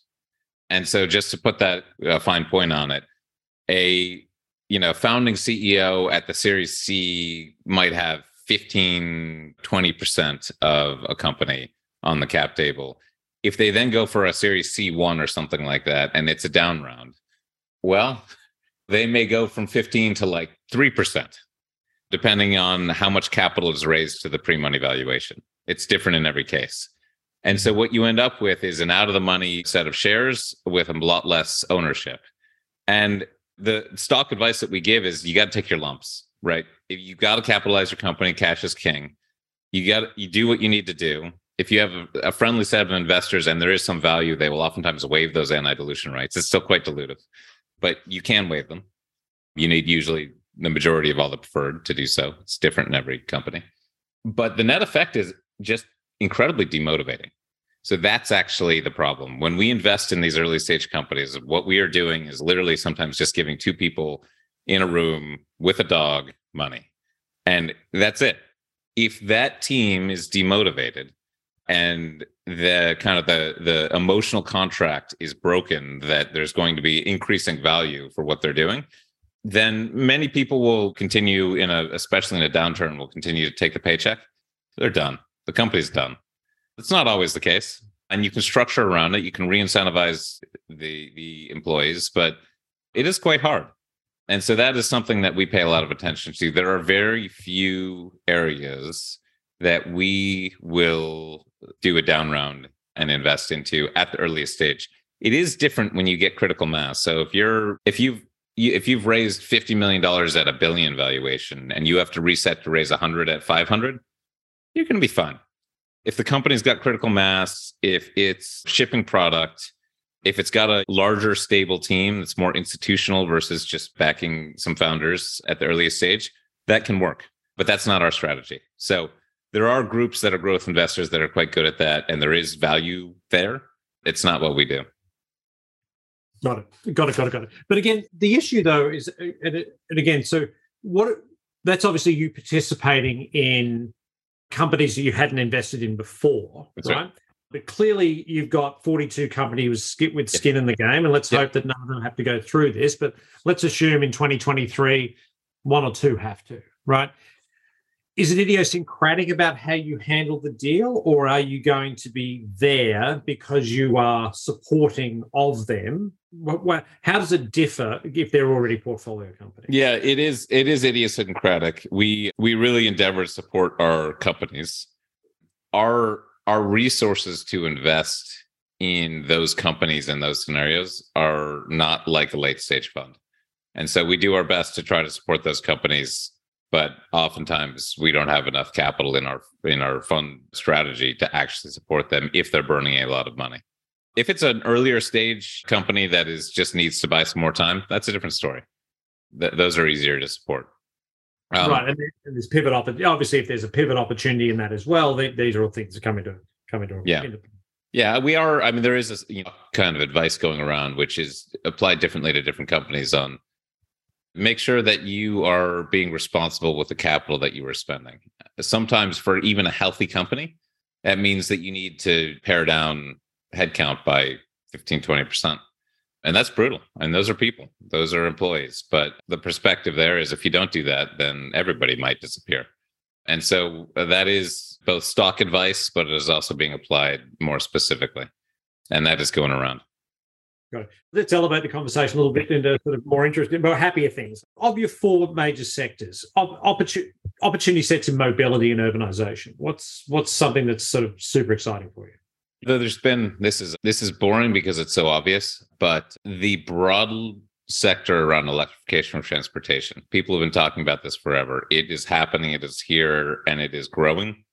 And so just to put that uh, fine point on it, a you know founding CEO at the series C might have 15, 20% of a company on the cap table. If they then go for a series C1 or something like that, and it's a down round, well, they may go from 15 to like 3%, depending on how much capital is raised to the pre money valuation. It's different in every case. And so what you end up with is an out of the money set of shares with a lot less ownership. And the stock advice that we give is you got to take your lumps right? If you got to capitalize your company, cash is king. You got you do what you need to do. If you have a, a friendly set of investors and there is some value, they will oftentimes waive those anti-dilution rights. It's still quite dilutive, but you can waive them. You need usually the majority of all the preferred to do so. It's different in every company. But the net effect is just incredibly demotivating. So that's actually the problem. When we invest in these early stage companies, what we are doing is literally sometimes just giving two people in a room with a dog money. And that's it. If that team is demotivated and the kind of the the emotional contract is broken that there's going to be increasing value for what they're doing, then many people will continue in a especially in a downturn will continue to take the paycheck. They're done. The company's done. It's not always the case. And you can structure around it. You can re-incentivize the the employees, but it is quite hard. And so that is something that we pay a lot of attention to. There are very few areas that we will do a down round and invest into at the earliest stage. It is different when you get critical mass. So if you're if you've if you've raised $50 million at a billion valuation and you have to reset to raise 100 at 500, you're going to be fine. If the company's got critical mass, if it's shipping product, if it's got a larger stable team that's more institutional versus just backing some founders at the earliest stage that can work but that's not our strategy. So there are groups that are growth investors that are quite good at that and there is value there. It's not what we do. Got it. Got it got it got it. But again the issue though is and, and again so what that's obviously you participating in companies that you hadn't invested in before right? right? But clearly, you've got 42 companies with skin in the game, and let's hope that none of them have to go through this. But let's assume in 2023, one or two have to, right? Is it idiosyncratic about how you handle the deal, or are you going to be there because you are supporting of them? How does it differ if they're already portfolio companies? Yeah, it is. It is idiosyncratic. We we really endeavor to support our companies. Our our resources to invest in those companies in those scenarios are not like a late stage fund. And so we do our best to try to support those companies, but oftentimes we don't have enough capital in our in our fund strategy to actually support them if they're burning a lot of money. If it's an earlier stage company that is just needs to buy some more time, that's a different story. Th- those are easier to support. Um, right, and, there's pivot opportunity. Obviously, if there's a pivot opportunity in that as well, they, these are all things that come into come into yeah. Into, yeah, we are. I mean, there is a you know, kind of advice going around, which is applied differently to different companies. On make sure that you are being responsible with the capital that you are spending. Sometimes, for even a healthy company, that means that you need to pare down headcount by 15, 20 percent And that's brutal. And those are people, those are employees. But the perspective there is if you don't do that, then everybody might disappear. And so uh, that is both stock advice, but it is also being applied more specifically. And that is going around. Got Let's elevate the conversation a little bit into sort of more interesting, more happier things. Of your four major sectors, opportunity, opportunity sets in mobility and urbanization. What's what's something that's sort of super exciting for you? There's been this is this is boring because it's so obvious, but the broad sector around electrification of transportation. People have been talking about this forever. It is happening, it is here, and it is growing.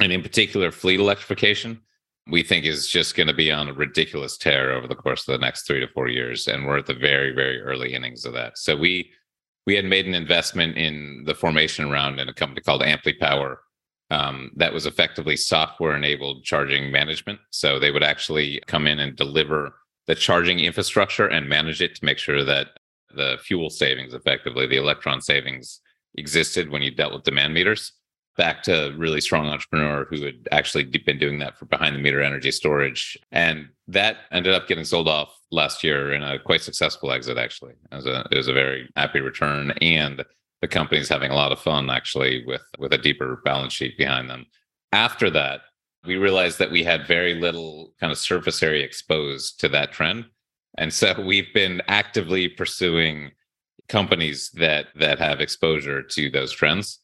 And in particular, fleet electrification we think is just going to be on a ridiculous tear over the course of the next three to four years and we're at the very very early innings of that so we we had made an investment in the formation round in a company called Amply Power um, that was effectively software enabled charging management so they would actually come in and deliver the charging infrastructure and manage it to make sure that the fuel savings effectively the electron savings existed when you dealt with demand meters back to a really strong entrepreneur who had actually been doing that for behind the meter energy storage. And that ended up getting sold off last year in a quite successful exit, actually. A, it was a very happy return. And the company's having a lot of fun actually with, with a deeper balance sheet behind them. After that, we realized that we had very little kind of surface area exposed to that trend. And so we've been actively pursuing companies that that have exposure to those trends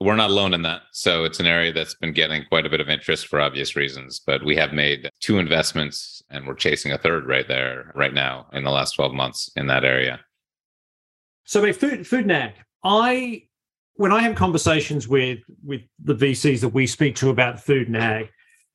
we're not alone in that. So it's an area that's been getting quite a bit of interest for obvious reasons. But we have made two investments and we're chasing a third right there right now in the last 12 months in that area. So wait, food food and ag. I when I have conversations with with the VCs that we speak to about food and ag,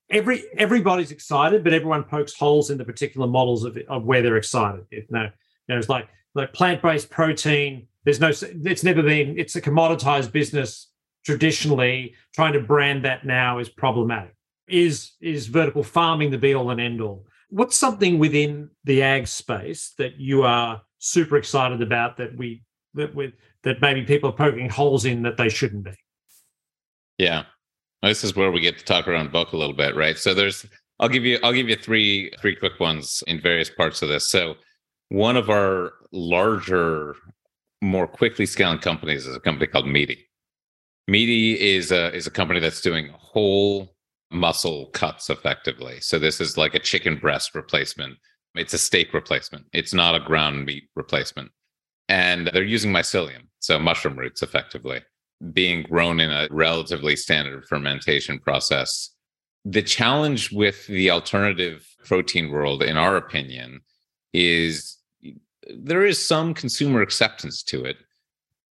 every everybody's excited, but everyone pokes holes in the particular models of, of where they're excited. You know, it's like like plant-based protein. There's no it's never been it's a commoditized business traditionally trying to brand that now is problematic. Is is vertical farming the be all and end all? What's something within the ag space that you are super excited about that we that with that maybe people are poking holes in that they shouldn't be? Yeah. This is where we get to talk around book a little bit, right? So there's I'll give you I'll give you three three quick ones in various parts of this. So one of our larger, more quickly scaling companies is a company called Meati. Meati is a is a company that's doing whole muscle cuts effectively. So this is like a chicken breast replacement. It's a steak replacement. It's not a ground meat replacement. And they're using mycelium, so mushroom roots effectively, being grown in a relatively standard fermentation process. The challenge with the alternative protein world, in our opinion, is there is some consumer acceptance to it.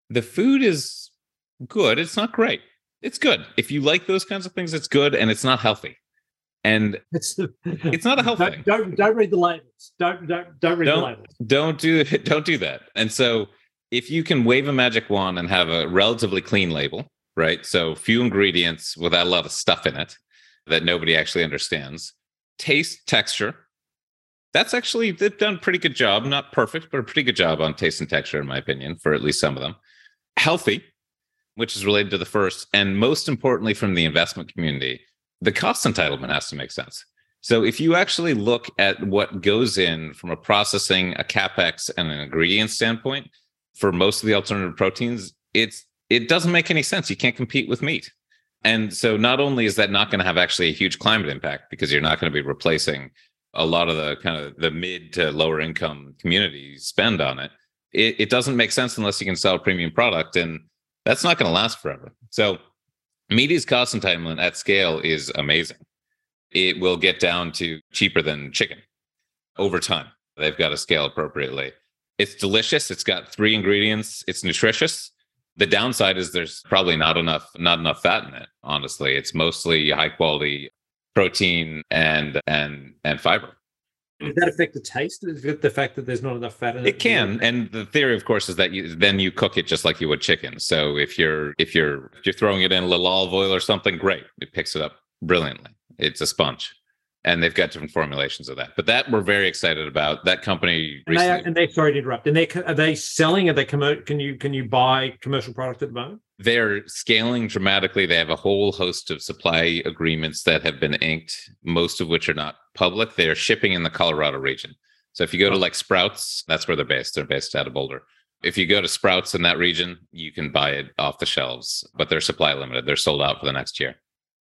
The food is good. It's not great. It's good. If you like those kinds of things, it's good and it's not healthy. And it's it's not a health don't. Don't don't read the labels. Don't don't don't read don't, the labels. Don't do don't do that. And so if you can wave a magic wand and have a relatively clean label, right? So few ingredients without a lot of stuff in it that nobody actually understands. Taste, texture. That's actually they've done a pretty good job. Not perfect, but a pretty good job on taste and texture, in my opinion, for at least some of them. Healthy, which is related to the first, and most importantly, from the investment community, the cost entitlement has to make sense. So if you actually look at what goes in from a processing, a capex, and an ingredient standpoint for most of the alternative proteins, it's it doesn't make any sense. You can't compete with meat. And so not only is that not going to have actually a huge climate impact because you're not going to be replacing a lot of the kind of the mid to lower income community spend on it, it, it doesn't make sense unless you can sell a premium product. And that's not going to last forever. So, Meati's cost entitlement at scale is amazing. It will get down to cheaper than chicken over time. They've got to scale appropriately. It's delicious. It's got three ingredients. It's nutritious. The downside is there's probably not enough not enough fat in it. Honestly, it's mostly high quality protein and and and fiber. Does that affect the taste? Is it the fact that there's not enough fat in it? It can, and the theory, of course, is that you then you cook it just like you would chicken. So if you're if you're if you're throwing it in a little olive oil or something, great, it picks it up brilliantly. It's a sponge, and they've got different formulations of that. But that we're very excited about. That company and they, and they sorry to interrupt. And they are they selling? Are they commo- Can you can you buy commercial product at the moment? They're scaling dramatically. They have a whole host of supply agreements that have been inked, most of which are not public. They're shipping in the Colorado region. So if you go to oh. like Sprouts, that's where they're based. They're based out of Boulder. If you go to Sprouts in that region, you can buy it off the shelves, but they're supply limited. They're sold out for the next year.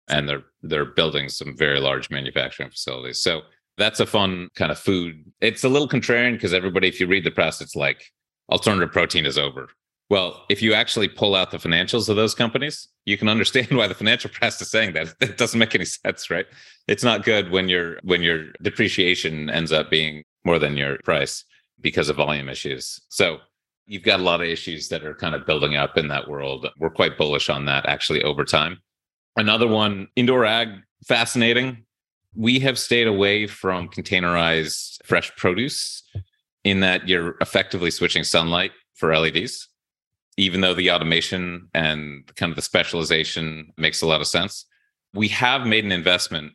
And they're they're building some very large manufacturing facilities. So that's a fun kind of food. It's a little contrarian because everybody, if you read the press, it's like alternative protein is over. Well, if you actually pull out the financials of those companies, you can understand why the financial press is saying that. It doesn't make any sense, right? It's not good when your when your depreciation ends up being more than your price because of volume issues. So you've got a lot of issues that are kind of building up in that world. We're quite bullish on that actually over time. Another one, indoor ag, fascinating. We have stayed away from containerized fresh produce in that you're effectively switching sunlight for LEDs even though the automation and kind of the specialization makes a lot of sense, we have made an investment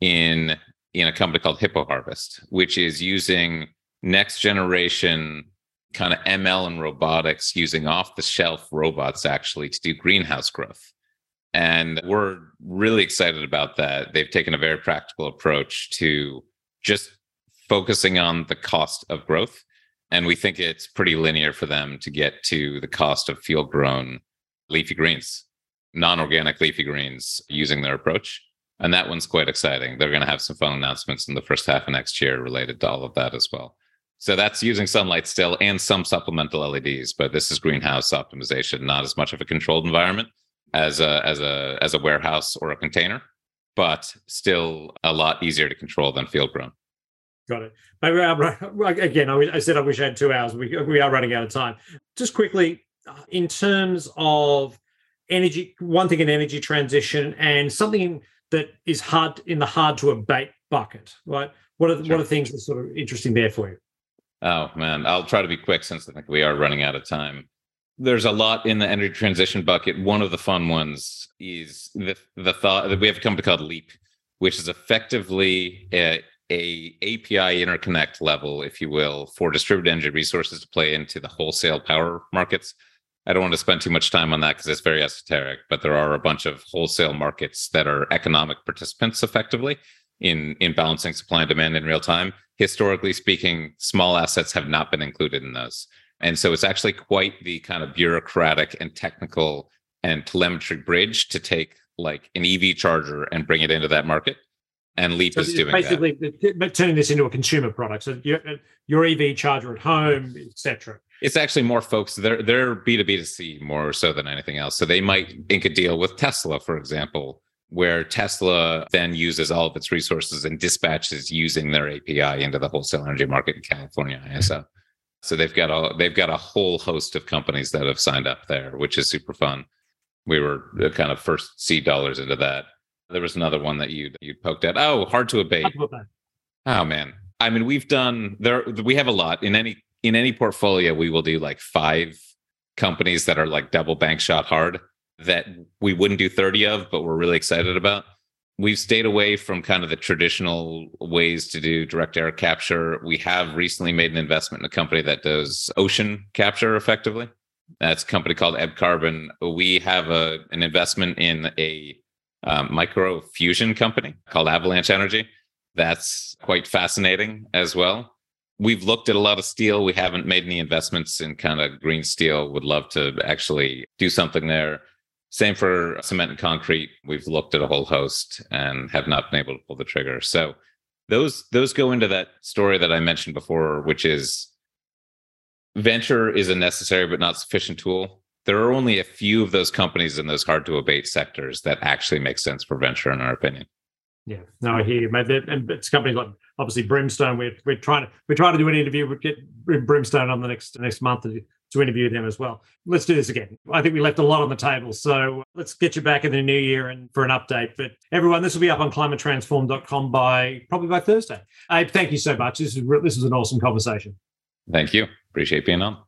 in in a company called Hippo Harvest, which is using next generation kind of ML and robotics using off the shelf robots actually to do greenhouse growth. And we're really excited about that. They've taken a very practical approach to just focusing on the cost of growth and we think it's pretty linear for them to get to the cost of field grown leafy greens, non organic leafy greens using their approach. And that one's quite exciting. They're going to have some fun announcements in the first half of next year related to all of that as well. So that's using sunlight still and some supplemental LEDs, but this is greenhouse optimization, not as much of a controlled environment as a as a as a warehouse or a container, but still a lot easier to control than field grown. Got it. Maybe again, I said I wish I had two hours. We, we are running out of time. Just quickly, uh, in terms of energy, one thing in energy transition and something that is hard in the hard to abate bucket, right? What are, sure. what are things that are sort of interesting there for you? Oh, man. I'll try to be quick since I think we are running out of time. There's a lot in the energy transition bucket. One of the fun ones is the, the thought that we have a company called Leap, which is effectively a, a API interconnect level, if you will, for distributed energy resources to play into the wholesale power markets. I don't want to spend too much time on that because it's very esoteric, but there are a bunch of wholesale markets that are economic participants effectively in, in balancing supply and demand in real time. Historically speaking, small assets have not been included in those. And so it's actually quite the kind of bureaucratic and technical and telemetry bridge to take like an EV charger and bring it into that market and Leap so is doing basically that. turning this into a consumer product. So your, your EV charger at home, etc. It's actually more folks. They're they're B two B to C more so than anything else. So they might mm-hmm. ink a deal with Tesla, for example, where Tesla then uses all of its resources and dispatches using their API into the wholesale energy market in California ISO. So they've got a they've got a whole host of companies that have signed up there, which is super fun. We were kind of first seed dollars into that. There was another one that you you poked at. Oh, hard to abate. Oh man. I mean, we've done there. We have a lot in any in any portfolio. We will do like five companies that are like double bank shot hard that we wouldn't do 30 of, but we're really excited about. We've stayed away from kind of the traditional ways to do direct air capture. We have recently made an investment in a company that does ocean capture effectively. That's a company called Ebb Carbon. We have a, an investment in a um, micro fusion company called Avalanche Energy. That's quite fascinating as well. We've looked at a lot of steel. We haven't made any investments in kind of green steel. Would love to actually do something there. Same for cement and concrete. We've looked at a whole host and have not been able to pull the trigger. So those those go into that story that I mentioned before, which is venture is a necessary but not sufficient tool there are only a few of those companies in those hard to abate sectors that actually make sense for venture, in our opinion. Yeah, no, I hear you, mate. And it's companies like obviously Brimstone. We're we're trying to we're trying to do an interview. We get Brimstone on the next next month to, interview them as well. Let's do this again. I think we left a lot on the table, so uh, let's get you back in the new year and for an update. But everyone, this will be up on climatetransform.com by probably by Thursday. Abe, thank you so much. This is this is an awesome conversation. Thank you. Appreciate being on.